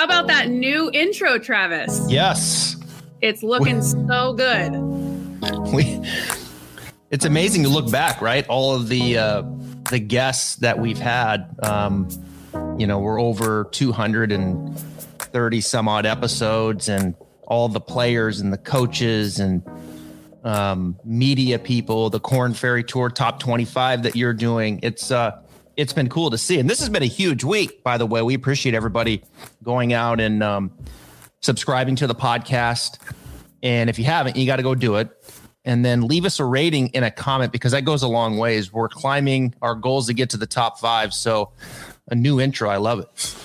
How about that new intro, Travis? Yes. It's looking we, so good. We it's amazing to look back, right? All of the uh the guests that we've had. Um, you know, we're over 230 some odd episodes and all the players and the coaches and um, media people, the Corn Ferry Tour top 25 that you're doing. It's uh it's been cool to see. And this has been a huge week, by the way. We appreciate everybody going out and um, subscribing to the podcast. And if you haven't, you got to go do it. And then leave us a rating in a comment because that goes a long ways. We're climbing our goals to get to the top five. So a new intro. I love it.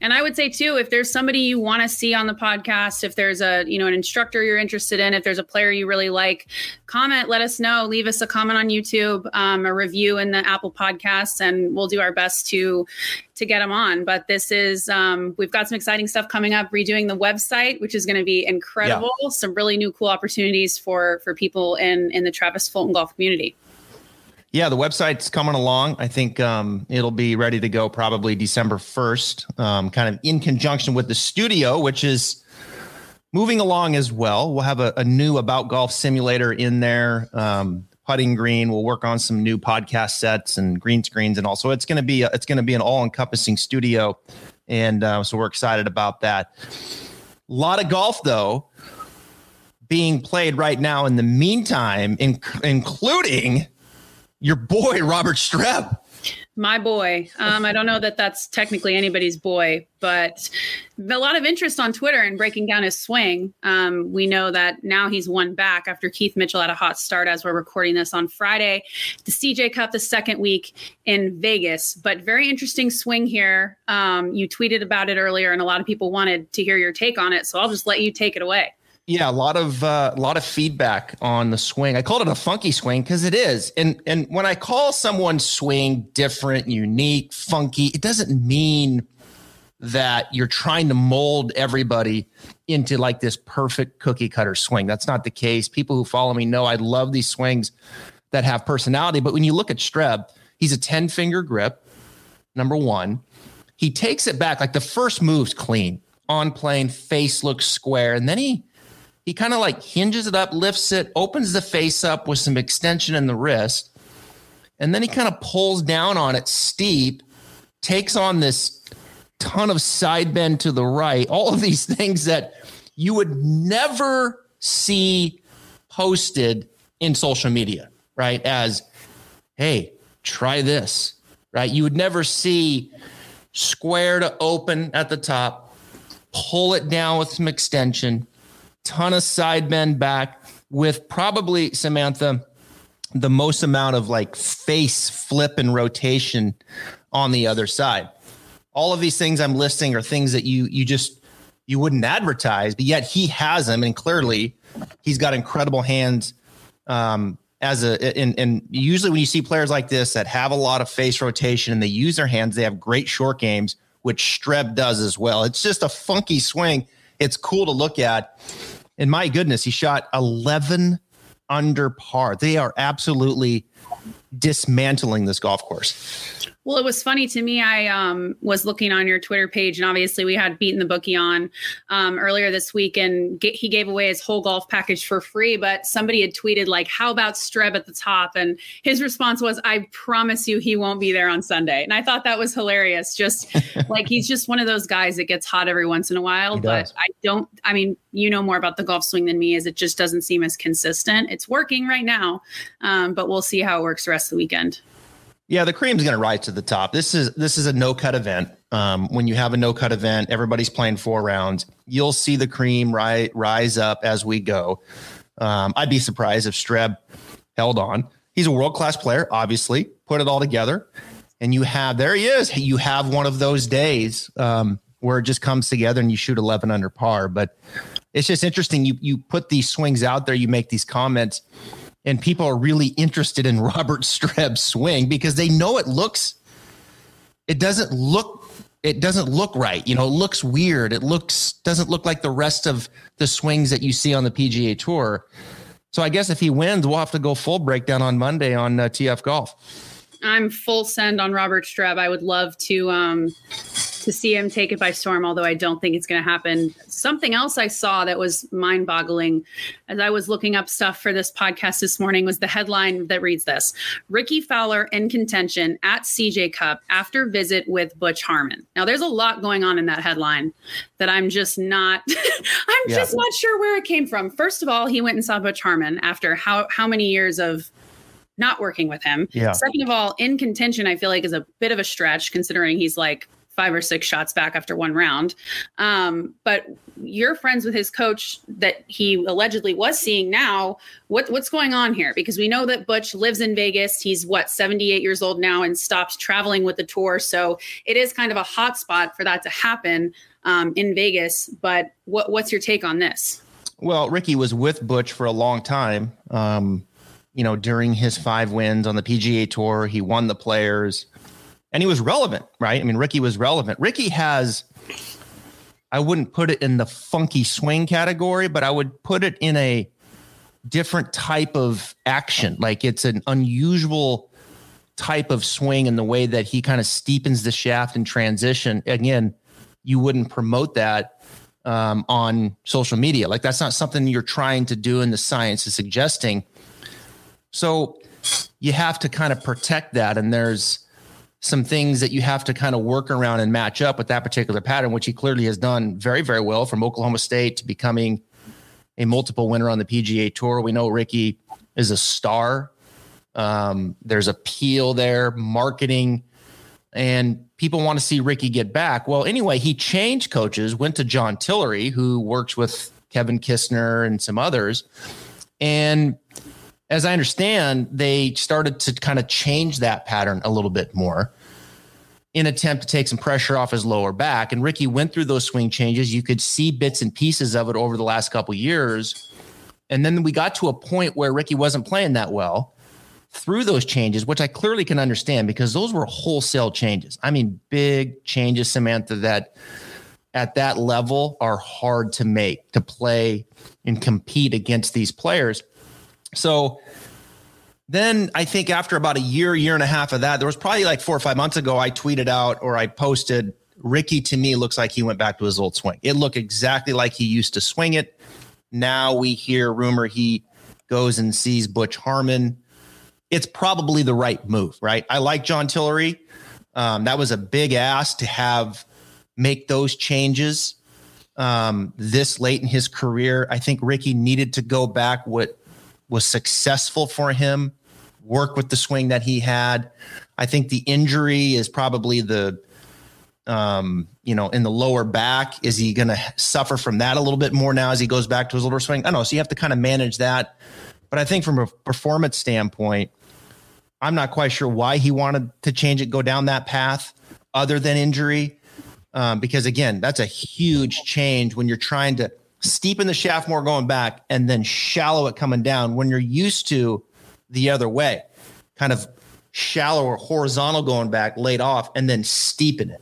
And I would say too, if there's somebody you want to see on the podcast, if there's a you know an instructor you're interested in, if there's a player you really like, comment, let us know. Leave us a comment on YouTube, um, a review in the Apple Podcasts, and we'll do our best to to get them on. But this is um, we've got some exciting stuff coming up. Redoing the website, which is going to be incredible. Yeah. Some really new cool opportunities for for people in in the Travis Fulton golf community. Yeah, the website's coming along. I think um, it'll be ready to go probably December 1st, um, kind of in conjunction with the studio, which is moving along as well. We'll have a, a new About Golf simulator in there, um, putting green. We'll work on some new podcast sets and green screens and all. So it's going to be a, it's going to be an all encompassing studio, and uh, so we're excited about that. A lot of golf though being played right now. In the meantime, in, including your boy Robert Streb. My boy. Um, I don't know that that's technically anybody's boy, but a lot of interest on Twitter and breaking down his swing. Um, we know that now he's won back after Keith Mitchell had a hot start as we're recording this on Friday. The CJ Cup, the second week in Vegas, but very interesting swing here. Um, you tweeted about it earlier, and a lot of people wanted to hear your take on it. So I'll just let you take it away. Yeah, a lot of uh, a lot of feedback on the swing. I called it a funky swing because it is. And and when I call someone swing different, unique, funky, it doesn't mean that you're trying to mold everybody into like this perfect cookie cutter swing. That's not the case. People who follow me know I love these swings that have personality. But when you look at Streb, he's a 10 finger grip, number one. He takes it back, like the first move's clean on plane, face looks square, and then he he kind of like hinges it up, lifts it, opens the face up with some extension in the wrist, and then he kind of pulls down on it steep, takes on this ton of side bend to the right, all of these things that you would never see posted in social media, right? As, hey, try this, right? You would never see square to open at the top, pull it down with some extension, ton of side bend back with probably Samantha the most amount of like face flip and rotation on the other side. All of these things I'm listing are things that you you just you wouldn't advertise, but yet he has them, and clearly he's got incredible hands. Um, as a and, and usually when you see players like this that have a lot of face rotation and they use their hands, they have great short games, which Streb does as well. It's just a funky swing. It's cool to look at. And my goodness, he shot 11 under par. They are absolutely dismantling this golf course. Well, it was funny to me. I um, was looking on your Twitter page, and obviously we had beaten the bookie on um, earlier this week, and he gave away his whole golf package for free. But somebody had tweeted like, "How about Streb at the top?" And his response was, "I promise you, he won't be there on Sunday." And I thought that was hilarious. Just like he's just one of those guys that gets hot every once in a while. But I don't. I mean, you know more about the golf swing than me, as it just doesn't seem as consistent. It's working right now, um, but we'll see how it works the rest of the weekend. Yeah, the cream's going to rise to the top. This is this is a no cut event. Um, when you have a no cut event, everybody's playing four rounds. You'll see the cream rise rise up as we go. Um, I'd be surprised if Streb held on. He's a world class player, obviously. Put it all together, and you have there he is. You have one of those days um, where it just comes together and you shoot eleven under par. But it's just interesting. You you put these swings out there. You make these comments and people are really interested in Robert Streb's swing because they know it looks it doesn't look it doesn't look right. You know, it looks weird. It looks doesn't look like the rest of the swings that you see on the PGA Tour. So I guess if he wins, we'll have to go full breakdown on Monday on uh, TF Golf. I'm full send on Robert Streb. I would love to um to see him take it by storm, although I don't think it's going to happen. Something else I saw that was mind boggling as I was looking up stuff for this podcast this morning was the headline that reads this Rickie Fowler in contention at CJ Cup after visit with Butch Harmon. Now, there's a lot going on in that headline that I'm just not, I'm yeah. just not sure where it came from. First of all, he went and saw Butch Harmon after how, how many years of not working with him. Yeah. Second of all, in contention, I feel like is a bit of a stretch considering he's like five or six shots back after one round. Um, but you're friends with his coach that he allegedly was seeing now. What, what's going on here? Because we know that Butch lives in Vegas. He's what 78 years old now and stops traveling with the tour. So it is kind of a hot spot for that to happen um, in Vegas. But what, what's your take on this? Well, Rickie was with Butch for a long time. Um, you know, during his five wins on the PGA Tour, he won the Players and he was relevant, right? I mean, Rickie was relevant. Rickie has, I wouldn't put it in the funky swing category, but I would put it in a different type of action. Like it's an unusual type of swing in the way that he kind of steepens the shaft in transition. Again, you wouldn't promote that um, on social media. Like that's not something you're trying to do, and the science is suggesting. So you have to kind of protect that, and there's some things that you have to kind of work around and match up with that particular pattern, which he clearly has done very, very well from Oklahoma State to becoming a multiple winner on the PGA Tour. We know Rickie is a star. Um, there's appeal there, marketing, and people want to see Rickie get back. Well, anyway, he changed coaches, went to John Tillery, who works with Kevin Kisner and some others. And as I understand, they started to kind of change that pattern a little bit more in attempt to take some pressure off his lower back. And Rickie went through those swing changes. You could see bits and pieces of it over the last couple years. And then we got to a point where Rickie wasn't playing that well through those changes, which I clearly can understand because those were wholesale changes. I mean, big changes, Samantha, that at that level are hard to make to play and compete against these players. So then I think after about a year, year and a half of that, there was probably like four or five months ago, I tweeted out or I posted, Rickie to me looks like he went back to his old swing. It looked exactly like he used to swing it. Now we hear rumor he goes and sees Butch Harmon. It's probably the right move, right? I like John Tillery. Um, that was a big ask to have make those changes um, this late in his career. I think Rickie needed to go back what was successful for him, work with the swing that he had. I think the injury is probably the um, you know, in the lower back. Is he going to suffer from that a little bit more now as he goes back to his older swing? I don't know. So you have to kind of manage that. But I think from a performance standpoint, I'm not quite sure why he wanted to change it, go down that path other than injury. Um, because again, that's a huge change when you're trying to steepen the shaft more going back and then shallow it coming down when you're used to the other way, kind of shallow or horizontal going back, laid off, and then steepen it.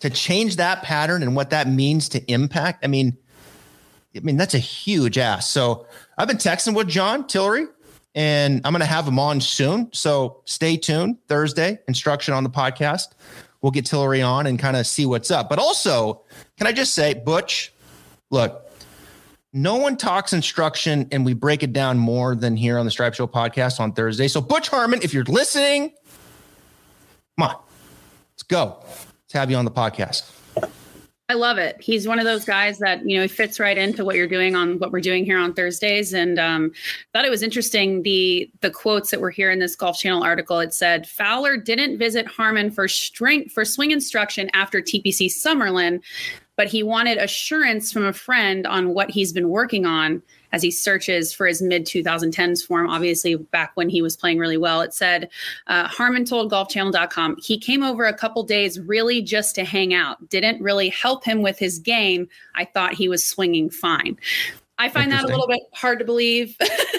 To change that pattern and what that means to impact, I mean, I mean that's a huge ass. So I've been texting with John Tillery, and I'm going to have him on soon. So stay tuned. Thursday instruction on the podcast. We'll get Tillery on and kind of see what's up. But also, can I just say, Butch, look, no one talks instruction and we break it down more than here on the Stripe Show podcast on Thursday. So, Butch Harmon, if you're listening, come on, let's go. Let's have you on the podcast. I love it. He's one of those guys that you know he fits right into what you're doing on what we're doing here on Thursdays, and um, thought it was interesting the the quotes that were here in this Golf Channel article. It said Fowler didn't visit Harmon for strength for swing instruction after TPC Summerlin, but he wanted assurance from a friend on what he's been working on as he searches for his mid 2010s form, obviously back when he was playing really well. It said, uh, Harmon told golfchannel.com, he came over a couple days really just to hang out, didn't really help him with his game. I thought he was swinging fine. I find that a little bit hard to believe,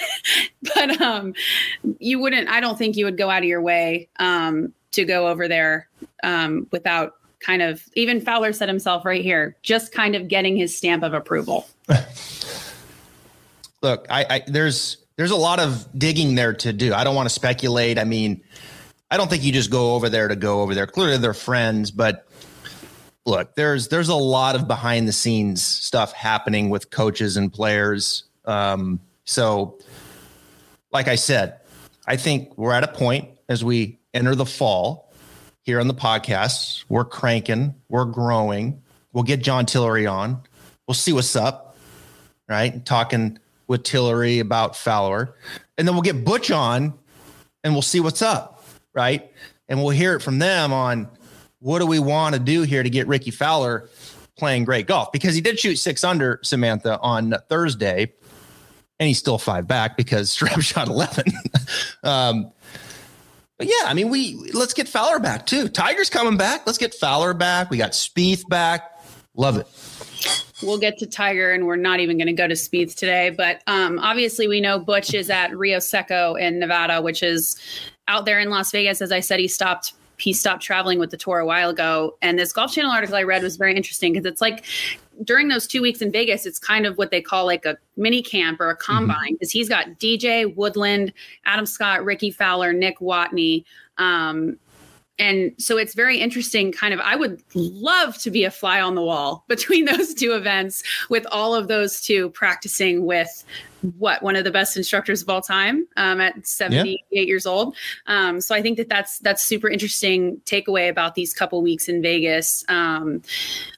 but um, you wouldn't, I don't think you would go out of your way um, to go over there um, without kind of even Fowler said himself right here, just kind of getting his stamp of approval. Look, I, I there's there's a lot of digging there to do. I don't want to speculate. I mean, I don't think you just go over there to go over there. Clearly, they're friends, but look, there's there's a lot of behind the scenes stuff happening with coaches and players. Um, so, like I said, I think we're at a point as we enter the fall here on the podcast. We're cranking, we're growing. We'll get John Tillery on. We'll see what's up, right? Talking with Tillery about Fowler. And then we'll get Butch on and we'll see what's up, right? And we'll hear it from them on what do we want to do here to get Rickie Fowler playing great golf because he did shoot six under Samantha on Thursday and he's still five back because Streb shot 11. um, but yeah, I mean, we let's get Fowler back too. Tiger's coming back. Let's get Fowler back. We got Spieth back. Love it. We'll get to Tiger, and we're not even going to go to Spieth today. But um, obviously, we know Butch is at Rio Secco in Nevada, which is out there in Las Vegas. As I said, he stopped he stopped traveling with the tour a while ago. And this Golf Channel article I read was very interesting because it's like during those two weeks in Vegas, it's kind of what they call like a mini camp or a mm-hmm. combine because mm-hmm. he's got DJ Woodland, Adam Scott, Rickie Fowler, Nick Watney. Um, and so it's very interesting kind of i would love to be a fly on the wall between those two events with all of those two practicing with what one of the best instructors of all time um, at 78 yeah. years old. Um, so i think that that's that's super interesting takeaway about these couple weeks in vegas. Um,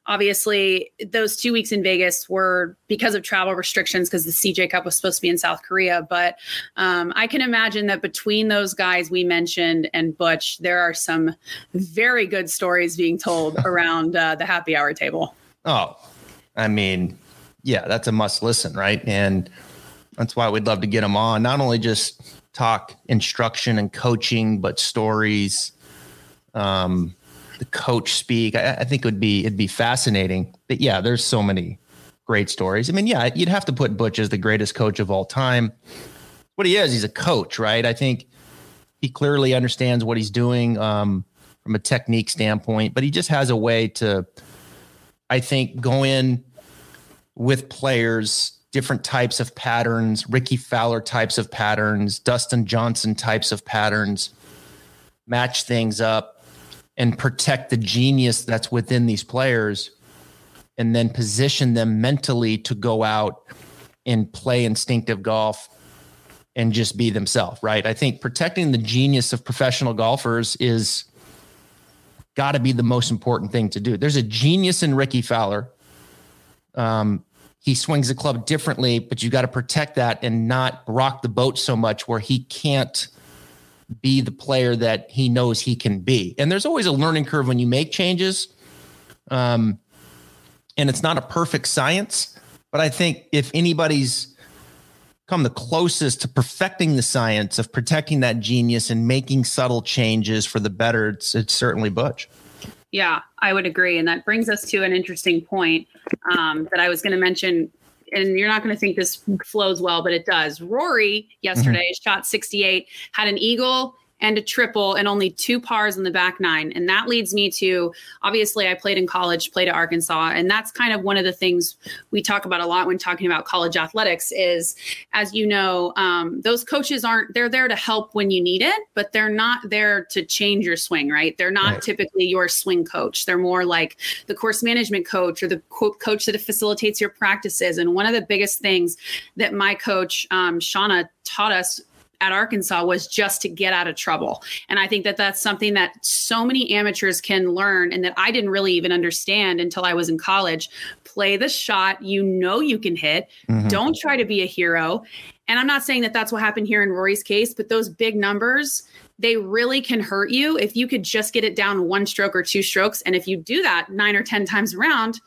obviously those two weeks in vegas were because of travel restrictions because the cj cup was supposed to be in south korea. But um, i can imagine that between those guys we mentioned and butch there are some very good stories being told around uh, the happy hour table. Oh i mean yeah that's a must listen right? And that's why we'd love to get them on. Not only just talk instruction and coaching, but stories. Um, the coach speak. I, I think it would be it'd be fascinating. But yeah, there's so many great stories. I mean, yeah, you'd have to put Butch as the greatest coach of all time. What he is, he's a coach, right? I think he clearly understands what he's doing um, from a technique standpoint, but he just has a way to, I think, go in with players different types of patterns, Rickie Fowler types of patterns, Dustin Johnson types of patterns, match things up and protect the genius that's within these players and then position them mentally to go out and play instinctive golf and just be themselves, right? I think protecting the genius of professional golfers is got to be the most important thing to do. There's a genius in Rickie Fowler. Um, he swings the club differently, but you got to protect that and not rock the boat so much where he can't be the player that he knows he can be. And there's always a learning curve when you make changes. Um, and it's not a perfect science, but I think if anybody's come the closest to perfecting the science of protecting that genius and making subtle changes for the better, it's, it's certainly Butch. Yeah, I would agree. And that brings us to an interesting point um, that I was going to mention. And you're not going to think this flows well, but it does. Rory yesterday mm-hmm. shot 68, had an eagle and a triple and only two pars in the back nine. And that leads me to obviously, I played in college, played at Arkansas. And that's kind of one of the things we talk about a lot when talking about college athletics is, as you know, um, those coaches aren't, they're there to help when you need it, but they're not there to change your swing, right? They're not right. typically your swing coach. They're more like the course management coach or the coach that facilitates your practices. And one of the biggest things that my coach, um, Shauna, taught us at Arkansas was just to get out of trouble. And I think that that's something that so many amateurs can learn and that I didn't really even understand until I was in college. Play the shot you know you can hit. Mm-hmm. Don't try to be a hero. And I'm not saying that that's what happened here in Rory's case, but those big numbers, they really can hurt you if you could just get it down one stroke or two strokes. And if you do that nine or 10 times around,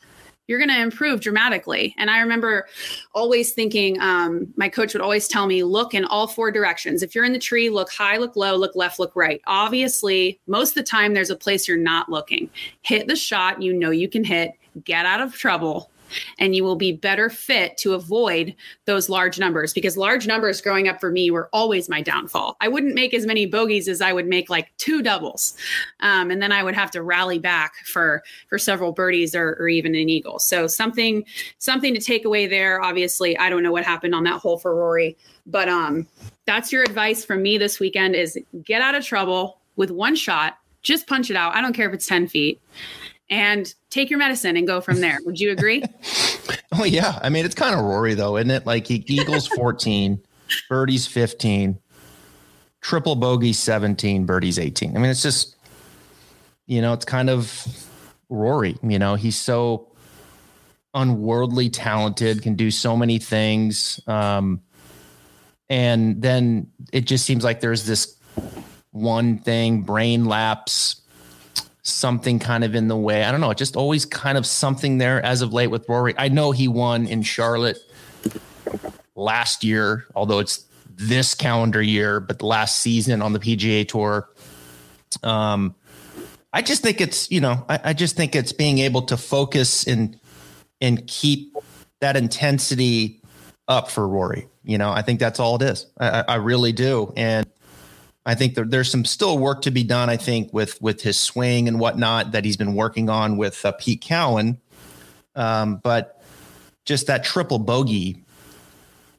you're going to improve dramatically. And I remember always thinking, um, my coach would always tell me, look in all four directions. If you're in the tree, look high, look low, look left, look right. Obviously, most of the time, there's a place you're not looking. Hit the shot you know you can hit, get out of trouble, and you will be better fit to avoid those large numbers because large numbers growing up for me were always my downfall. I wouldn't make as many bogeys as I would make like two doubles. Um, and then I would have to rally back for for several birdies or, or even an eagle. So something something to take away there. Obviously, I don't know what happened on that hole for Rory, but um, that's your advice from me this weekend is get out of trouble with one shot. Just punch it out. I don't care if it's 10 feet and take your medicine and go from there. Would you agree? oh yeah. I mean, it's kind of Rory though, isn't it? Like he Eagles 14, birdies 15, triple bogey 17, birdies 18. I mean, it's just, you know, it's kind of Rory. You know, he's so unworldly talented, can do so many things. Um, and then it just seems like there's this one thing, brain lapse, something kind of in the way. I don't know, just always kind of something there as of late with Rory. I know he won in Charlotte last year, although it's this calendar year, but the last season on the PGA Tour. Um, I just think it's you know I, I just think it's being able to focus and and keep that intensity up for Rory. You know, I think that's all it is. I, I really do, and I think there, there's some still work to be done. I think with with his swing and whatnot that he's been working on with uh, Pete Cowan, um, but just that triple bogey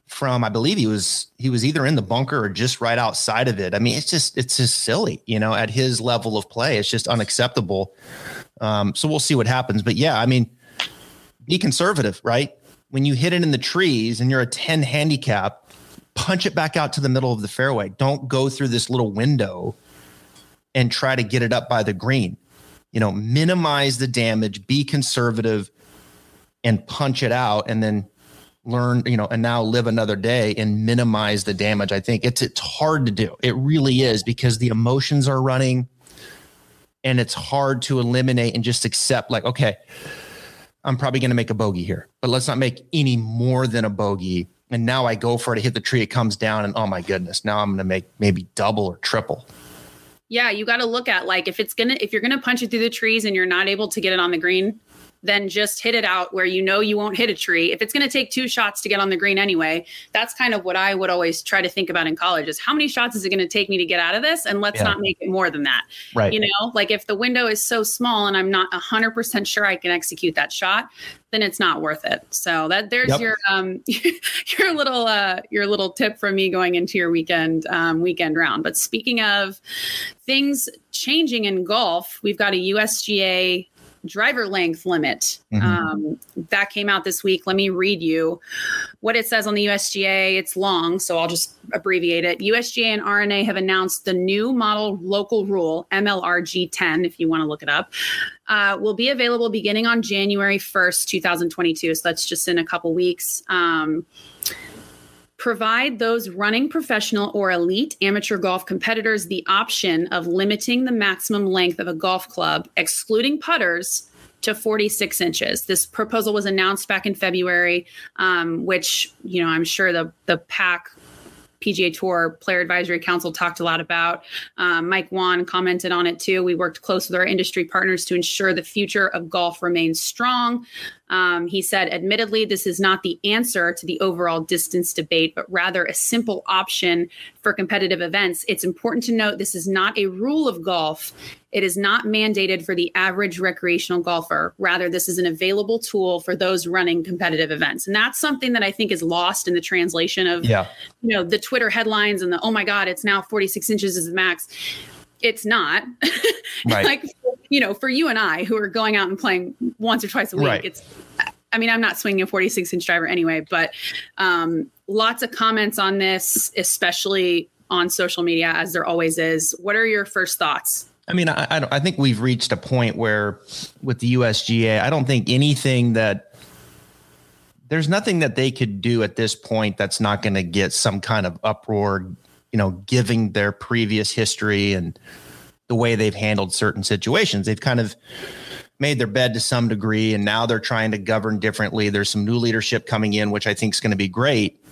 from I believe he was he was either in the bunker or just right outside of it. I mean, it's just it's just silly, you know, at his level of play, it's just unacceptable. Um, so we'll see what happens. But yeah, I mean, be conservative, right? When you hit it in the trees and you're a 10 handicap, punch it back out to the middle of the fairway. Don't go through this little window and try to get it up by the green. You know, minimize the damage, be conservative and punch it out and then learn, you know, and now live another day and minimize the damage. I think it's it's hard to do. It really is because the emotions are running and it's hard to eliminate and just accept like, okay, I'm probably going to make a bogey here, but let's not make any more than a bogey. And now I go for it, to hit the tree, it comes down, and oh my goodness, now I'm going to make maybe double or triple. Yeah, you got to look at like if it's gonna if you're gonna punch it through the trees and you're not able to get it on the green, then just hit it out where you know you won't hit a tree. If it's going to take two shots to get on the green anyway, that's kind of what I would always try to think about in college is how many shots is it going to take me to get out of this? And let's yeah. not make it more than that. Right. You know, like if the window is so small and I'm not 100% sure I can execute that shot, then it's not worth it. So that there's yep. your um your little uh your little tip from me going into your weekend um weekend round. But speaking of things changing in golf, we've got a USGA driver length limit mm-hmm. um, that came out this week. Let me read you what it says on the USGA. It's long, so I'll just abbreviate it. USGA and R&A have announced the new model local rule, MLRG 10, if you want to look it up, uh, will be available beginning on January 1st, 2022. So that's just in a couple weeks. Um, provide those running professional or elite amateur golf competitors the option of limiting the maximum length of a golf club, excluding putters, to 46 inches. This proposal was announced back in February, um, which you know I'm sure the the PAC PGA Tour Player Advisory Council talked a lot about. Um, Mike Whan commented on it too. We worked close with our industry partners to ensure the future of golf remains strong. Um, he said, admittedly, this is not the answer to the overall distance debate, but rather a simple option for competitive events. It's important to note this is not a rule of golf. It is not mandated for the average recreational golfer. Rather, this is an available tool for those running competitive events. And that's something that I think is lost in the translation of, yeah. you know, the Twitter headlines and the, oh my God, it's now 46 inches is the max it's not right. like you know for you and i who are going out and playing once or twice a week right. it's i mean i'm not swinging a 46 inch driver anyway but um, lots of comments on this especially on social media as there always is what are your first thoughts I mean, I, I, I think we've reached a point where with the USGA, I don't think anything that there's nothing that they could do at this point that's not going to get some kind of uproar you know, giving their previous history and the way they've handled certain situations. They've kind of made their bed to some degree, and now they're trying to govern differently. There's some new leadership coming in, which I think is going to be great.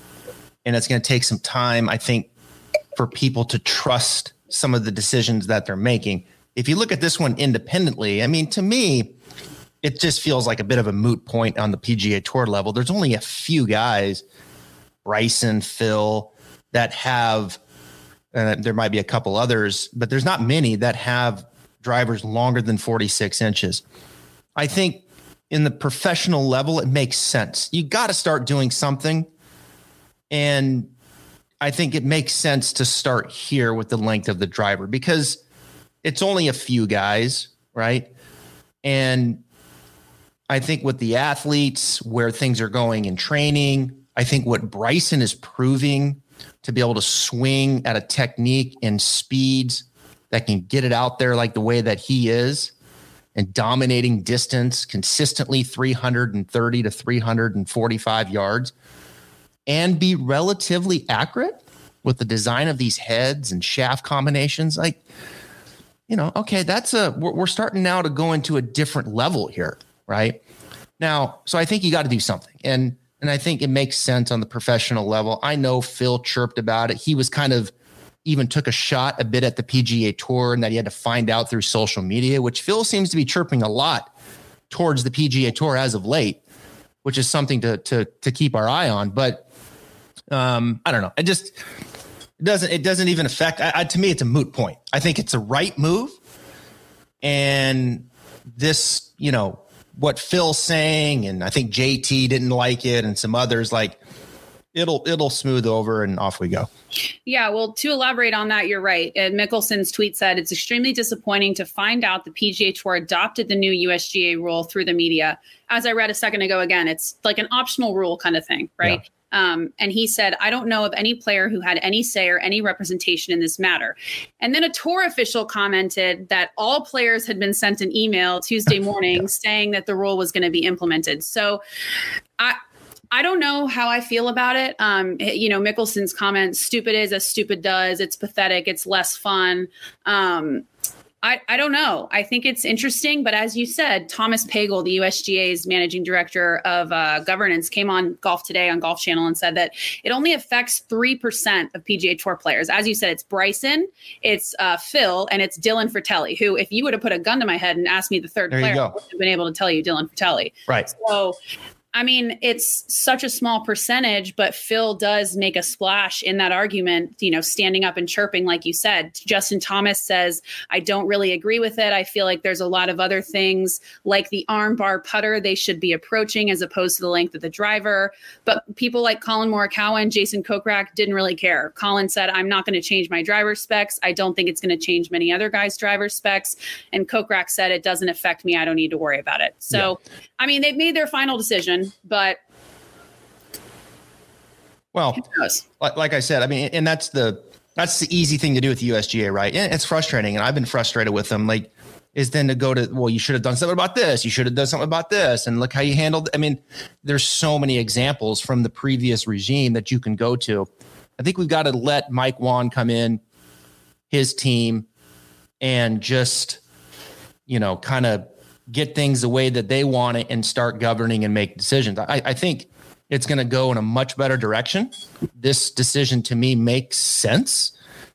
And it's going to take some time, I think, for people to trust some of the decisions that they're making. If you look at this one independently, I mean, to me, it just feels like a bit of a moot point on the PGA Tour level. There's only a few guys, Bryson, Phil, that have uh, there might be a couple others, but there's not many that have drivers longer than 46 inches. I think in the professional level, it makes sense. You got to start doing something. And I think it makes sense to start here with the length of the driver because it's only a few guys, right? And I think with the athletes, where things are going in training, I think what Bryson is proving to be able to swing at a technique and speeds that can get it out there like the way that he is and dominating distance consistently 330 to 345 yards and be relatively accurate with the design of these heads and shaft combinations like you know okay that's a we're, we're starting now to go into a different level here right? Now so i think you got to do something and and i think it makes sense on the professional level. I know phil chirped about it. He was kind of even took a shot a bit at the pga tour and that he had to find out through social media which phil seems to be chirping a lot towards the pga tour as of late which is something to to to keep our eye on but um, I don't know. I just it doesn't it doesn't even affect. I, I, to me, it's a moot point. I think it's a right move, and this, you know, what Phil's saying, and I think JT didn't like it, and some others like it'll it'll smooth over and off we go. Yeah, well, to elaborate on that, you're right. And Mickelson's tweet said it's extremely disappointing to find out the PGA Tour adopted the new USGA rule through the media. As I read a second ago, again, it's like an optional rule kind of thing, right? Yeah. Um, and he said, I don't know of any player who had any say or any representation in this matter. And then a tour official commented that all players had been sent an email Tuesday morning yeah. saying that the rule was going to be implemented. So I, I don't know how I feel about it. Um, you know, Mickelson's comment, stupid is as stupid does. It's pathetic. It's less fun. Um, I, I don't know. I think it's interesting, but as you said, Thomas Pagel, the USGA's managing director of uh, governance, came on Golf Today on Golf Channel and said that it only affects 3% of PGA Tour players. As you said, it's Bryson, it's uh, Phil, and it's Dylan Frittelli, who, if you would have put a gun to my head and asked me the third there player, I would have been able to tell you Dylan Frittelli. Right. So I mean, it's such a small percentage, but Phil does make a splash in that argument, you know, standing up and chirping, like you said. Justin Thomas says, I don't really agree with it. I feel like there's a lot of other things like the armbar putter they should be approaching as opposed to the length of the driver. But people like Collin Morikawa and Jason Kokrak didn't really care. Collin said, I'm not going to change my driver specs. I don't think it's going to change many other guys' driver specs. And Kokrak said, it doesn't affect me. I don't need to worry about it. So, yeah. I mean, they've made their final decision, but well, like, I said, I mean, and that's the that's the easy thing to do with the USGA, right? And it's frustrating, and I've been frustrated with them. Like, is then to go to well, you should have done something about this. You should have done something about this, and look how you handled. I mean, there's so many examples from the previous regime that you can go to. I think we've got to let Mike Whan come in, his team, and just you know, kind of get things the way that they want it and start governing and make decisions. I, I think it's going to go in a much better direction. This decision to me makes sense.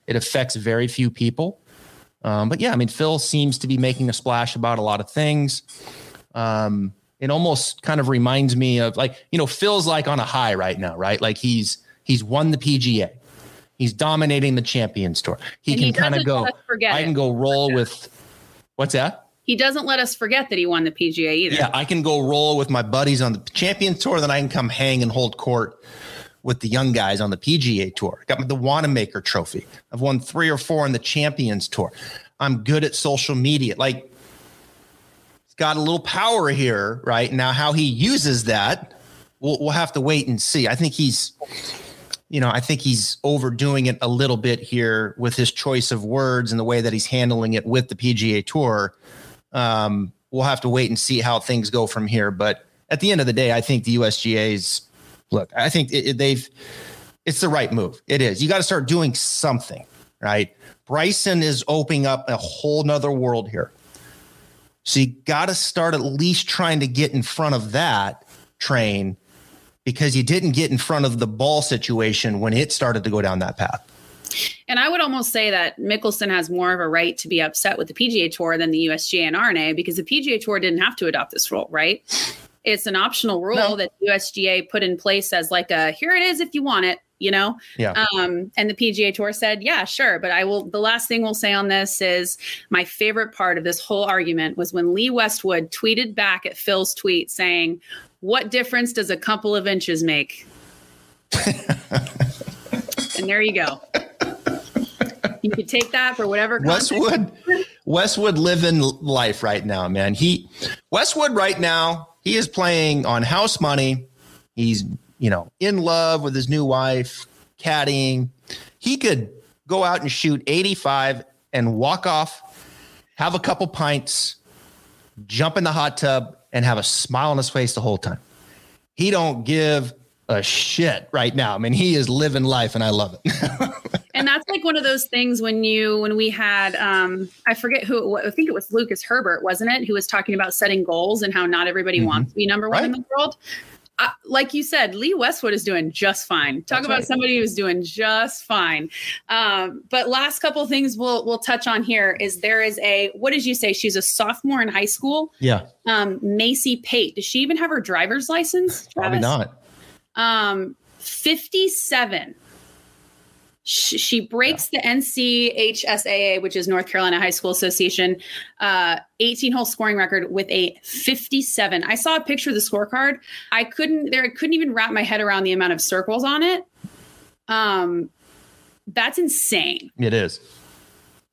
It affects very few people. Um, but yeah, I mean, Phil seems to be making a splash about a lot of things. Um, it almost kind of reminds me of like, you know, Phil's like on a high right now, right? Like he's he's won the PGA. He's dominating the Champions Tour. He and can kind of go. I can go roll with. What's that? He doesn't let us forget that he won the PGA either. Yeah, I can go roll with my buddies on the Champions Tour, then I can come hang and hold court with the young guys on the PGA Tour. Got the Wanamaker Trophy. I've won three or four on the Champions Tour. I'm good at social media. Like, he's got a little power here, right? Now, how he uses that, we'll, we'll have to wait and see. I think he's you know, I think he's overdoing it a little bit here with his choice of words and the way that he's handling it with the PGA Tour. Um, we'll have to wait and see how things go from here. But at the end of the day, I think the USGA's look. I think it, it, they've it's the right move. It is. You got to start doing something, right? Bryson is opening up a whole nother world here. So you got to start at least trying to get in front of that train because you didn't get in front of the ball situation when it started to go down that path. And I would almost say that Mickelson has more of a right to be upset with the PGA Tour than the USGA and R&A because the PGA Tour didn't have to adopt this rule, right? It's an optional rule no. that USGA put in place as like a here it is if you want it, you know? Yeah. Um, and the PGA Tour said, yeah, sure. But I will, the last thing we'll say on this is my favorite part of this whole argument was when Lee Westwood tweeted back at Phil's tweet saying, What difference does a couple of inches make? and there you go you could take that for whatever. Westwood, Westwood living life right now, man. He Westwood right now. He is playing on house money. He's, you know, in love with his new wife, caddying. He could go out and shoot 85 and walk off, have a couple pints, jump in the hot tub, and have a smile on his face the whole time. He don't give a shit right now. I mean, he is living life and I love it. and that's like one of those things when you when we had um i forget who i think it was lucas herbert wasn't it who was talking about setting goals and how not everybody mm-hmm. wants to be number one right. in the world uh, like you said, Lee Westwood is doing just fine. Talk That's about right. somebody who's doing just fine. Um, but last couple things we'll we'll touch on here is there is a what did you say? She's a sophomore in high school. Yeah. Um, Macy Pate. Does she even have her driver's license? Probably not. Um, fifty-seven she breaks yeah. the NCHSAA, which is North Carolina High School Association, uh, 18 hole scoring record with a 57. I saw a picture of the scorecard. I couldn't there. I couldn't even wrap my head around the amount of circles on it. Um, that's insane. It is.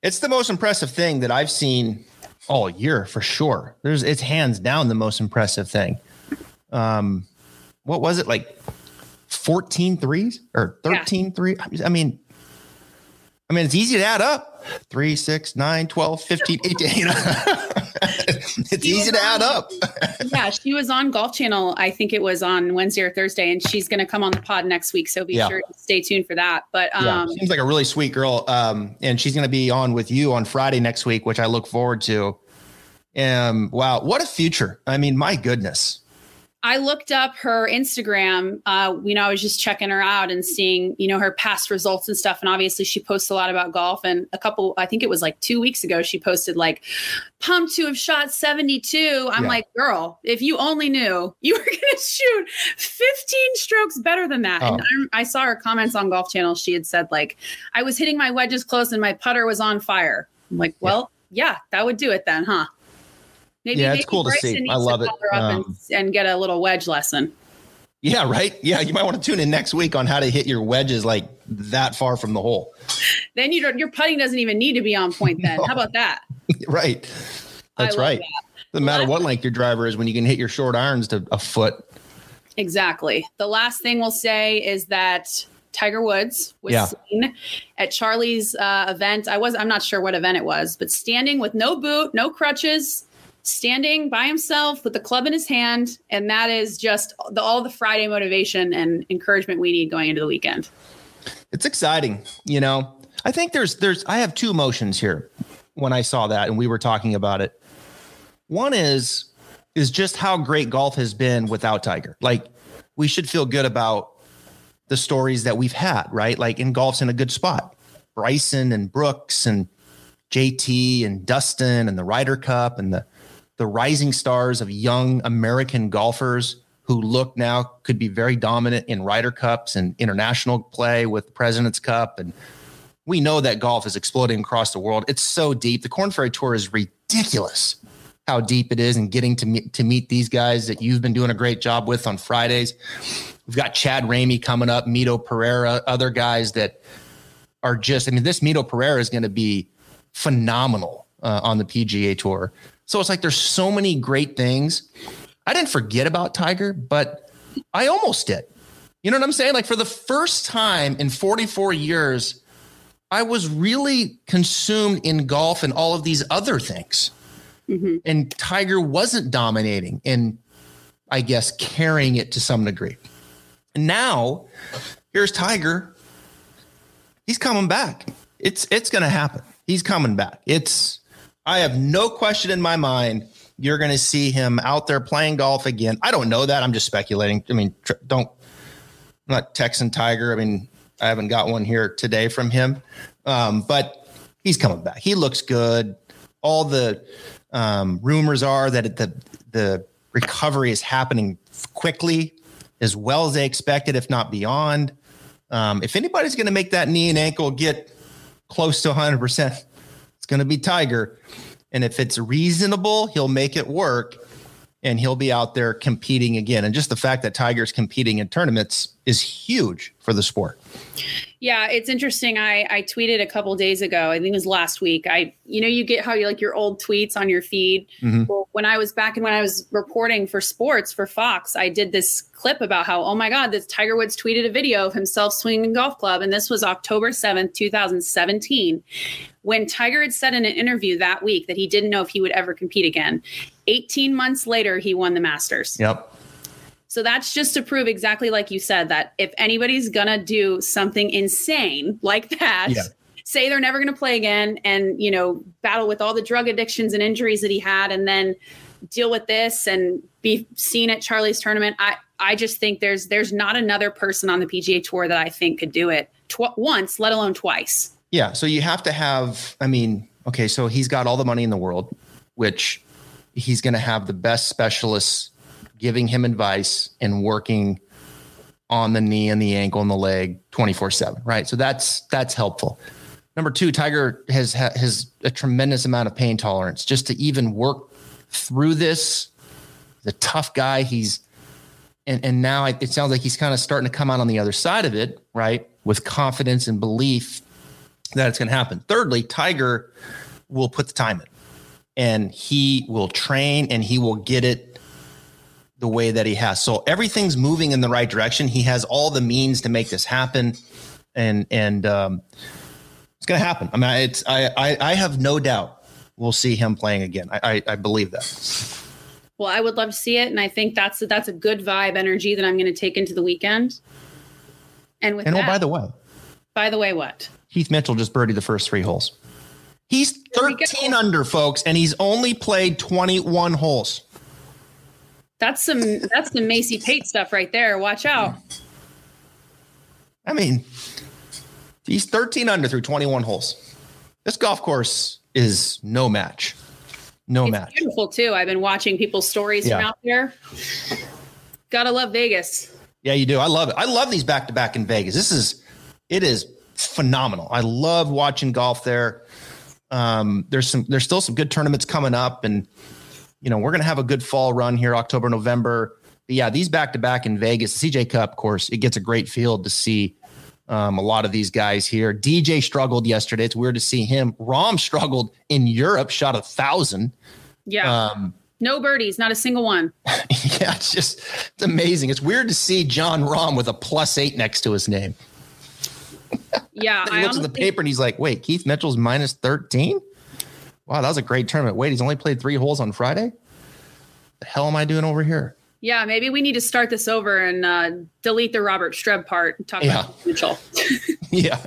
It's the most impressive thing that I've seen all year for sure. There's it's hands down the most impressive thing. Um, what was it like? 14 threes or 13 yeah. three? I mean, I mean, it's easy to add up. Three, six, nine, 12, 15, 18. You know? it's easy to add up. yeah, she was on Golf Channel. I think it was on Wednesday or Thursday, and she's going to come on the pod next week. So be yeah. sure to stay tuned for that. But um, yeah, seems like a really sweet girl. Um, and she's going to be on with you on Friday next week, which I look forward to. Um, wow, what a future! I mean, my goodness. I looked up her Instagram. Uh, you know, I was just checking her out and seeing, you know, her past results and stuff. And obviously, she posts a lot about golf. And a couple, I think it was like two weeks ago, she posted like, "Pumped to have shot 72." I'm yeah. like, girl, if you only knew, you were going to shoot 15 strokes better than that. Oh. And I, I saw her comments on Golf Channel. She had said like, "I was hitting my wedges close and my putter was on fire." I'm like, well, yeah, yeah that would do it then, huh? Maybe, yeah, it's cool Bryson to see. I love it. Um, and, and get a little wedge lesson. Yeah, right. Yeah, you might want to tune in next week on how to hit your wedges like that far from the hole. Then you don't, your putting doesn't even need to be on point. Then no. how about that? right. That's right. That. Doesn't matter what length your driver is when you can hit your short irons to a foot. Exactly. The last thing we'll say is that Tiger Woods was yeah. seen at Charlie's uh, event. I was I'm not sure what event it was, but standing with no boot, no crutches, standing by himself with the club in his hand. And that is just the, all the Friday motivation and encouragement we need going into the weekend. It's exciting. You know, I think there's, there's, I have two emotions here when I saw that and we were talking about it. One is, is just how great golf has been without Tiger. Like we should feel good about the stories that we've had, right? Like in golf's in a good spot. Bryson and Brooks and JT and Dustin and the Ryder Cup and the the rising stars of young American golfers who look now could be very dominant in Ryder Cups and international play with the President's Cup. And we know that golf is exploding across the world. It's so deep. The Corn Ferry Tour is ridiculous how deep it is and getting to meet, to meet these guys that you've been doing a great job with on Fridays. We've got Chad Ramey coming up, Mito Pereira, other guys that are just, I mean, this Mito Pereira is going to be phenomenal uh, on the PGA Tour. So it's like there's so many great things. I didn't forget about Tiger, but I almost did. You know what I'm saying? Like for the first time in 44 years, I was really consumed in golf and all of these other things. Mm-hmm. And Tiger wasn't dominating and I guess carrying it to some degree. And now here's Tiger. He's coming back. It's it's going to happen. He's coming back. It's I have no question in my mind you're going to see him out there playing golf again. I don't know that. I'm just speculating. I mean, tr- don't, I'm not Texan Tiger. I mean, I haven't got one here today from him, um, but he's coming back. He looks good. All the um, rumors are that the the recovery is happening quickly, as well as they expected, if not beyond. Um, if anybody's going to make that knee and ankle get close to 100 percent it's going to be Tiger. And if it's reasonable, he'll make it work and he'll be out there competing again. And just the fact that Tiger's competing in tournaments is huge for the sport. Yeah, it's interesting. I I tweeted a couple days ago. I think it was last week. I you know you get how you like your old tweets on your feed. Mm-hmm. Well, when I was back and when I was reporting for sports for Fox, I did this clip about how oh my god, this Tiger Woods tweeted a video of himself swinging a golf club, and this was October seventh, two thousand seventeen, when Tiger had said in an interview that week that he didn't know if he would ever compete again. Eighteen months later, he won the Masters. Yep. So that's just to prove exactly like you said that if anybody's going to do something insane like that, yeah. say they're never going to play again and, you know, battle with all the drug addictions and injuries that he had and then deal with this and be seen at Charlie's tournament, I I just think there's there's not another person on the PGA Tour that I think could do it tw- once, let alone twice. Yeah, so you have to have I mean, okay, so he's got all the money in the world, which he's going to have the best specialists giving him advice and working on the knee and the ankle and the leg 24 7 right? So that's that's helpful. Number two tiger has has a tremendous amount of pain tolerance. Just to even work through this the tough guy he's and and now it sounds like he's kind of starting to come out on the other side of it right? With confidence and belief that it's going to happen. Thirdly tiger will put the time in and he will train and he will get it the way that he has. So everything's moving in the right direction. He has all the means to make this happen, and and um, it's going to happen. I mean, it's I, I, I have no doubt we'll see him playing again. I, I, I believe that. Well, I would love to see it, and I think that's that's a good vibe energy that I'm going to take into the weekend. And with and that, oh, by the way, by the way, what Keith Mitchell just birdied the first three holes. He's 13 under, folks, and he's only played 21 holes. That's some that's some Macy Pate stuff right there. Watch out. I mean, he's 13 under through 21 holes. This golf course is no match. No it's match. Beautiful too. I've been watching people's stories yeah. from out there. Gotta love Vegas. Yeah, you do. I love it. I love these back to back in Vegas. This is it is phenomenal. I love watching golf there. Um, there's some there's still some good tournaments coming up and you know, we're going to have a good fall run here, October, November. But yeah, these back to back in Vegas, the CJ Cup, of course, it gets a great field to see um, a lot of these guys here. DJ struggled yesterday. It's weird to see him. Rahm struggled in Europe, shot a thousand. Yeah. Um, no birdies, not a single one. yeah, it's just it's amazing. It's weird to see Jon Rahm with a plus eight next to his name. Yeah, he looks at the paper and he's like, "Wait, Keith Mitchell's minus 13? Wow, that was a great tournament. Wait, he's only played three holes on Friday. The hell am I doing over here? Yeah, maybe we need to start this over and uh, delete the Robert Streb part and talk yeah. about Mitchell. yeah.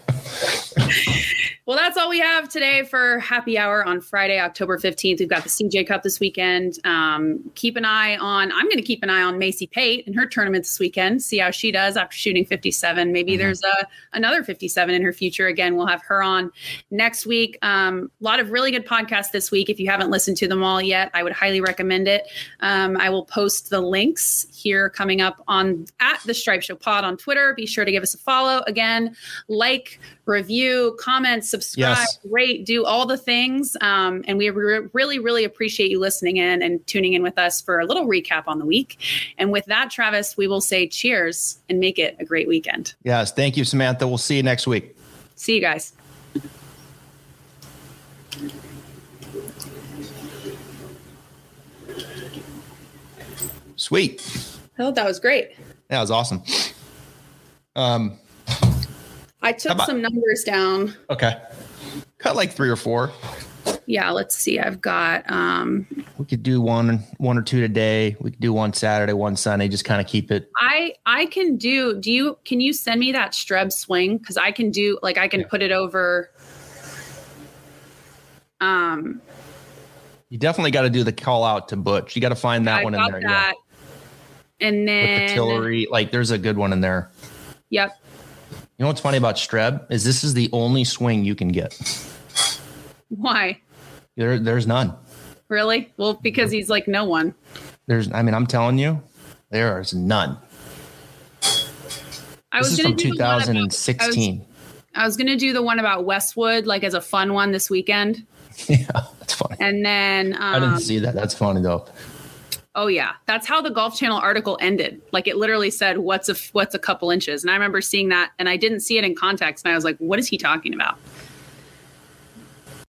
Well, that's all we have today for happy hour on Friday, October 15th. We've got the CJ Cup this weekend. Um, keep an eye on, I'm going to keep an eye on Macy Pate and her tournament this weekend, see how she does after shooting 57. Maybe mm-hmm. there's a, another 57 in her future. Again, we'll have her on next week. Um, a lot of really good podcasts this week. If you haven't listened to them all yet, I would highly recommend it. Um, I will post the links here coming up on at the Stripe Show Pod on Twitter. Be sure to give us a follow. Again, like, review, comment, subscribe, yes. rate, do all the things. Um, and we re- really, really appreciate you listening in and tuning in with us for a little recap on the week. And with that, Travis, we will say cheers and make it a great weekend. Yes. Thank you, Samantha. We'll see you next week. See you guys. Sweet. Oh, that was great. That was awesome. Um, I took some numbers down. Okay. Cut like three or four. Yeah, let's see. I've got um we could do one one or two today. We could do one Saturday, one Sunday, just kind of keep it. I I can do do you can you send me that Streb swing? Because I can do like I can yeah. put it over um you definitely got to do the call out to Butch. You got to find that I one in there. That. Yeah. And then With the Tillery, like there's a good one in there. Yep. You know what's funny about Streb is this is the only swing you can get. Why? There, there's none. Really? Well, because he's like no one. There's, I mean, I'm telling you, there is none. I this was from 2016. About, I was, was going to do the one about Westwood, like as a fun one this weekend. Yeah, that's funny. And then um, I didn't um, see that. That's funny though. Oh yeah, that's how the Golf Channel article ended. Like it literally said, "What's a what's a couple inches?" And I remember seeing that, and I didn't see it in context, and I was like, "What is he talking about?"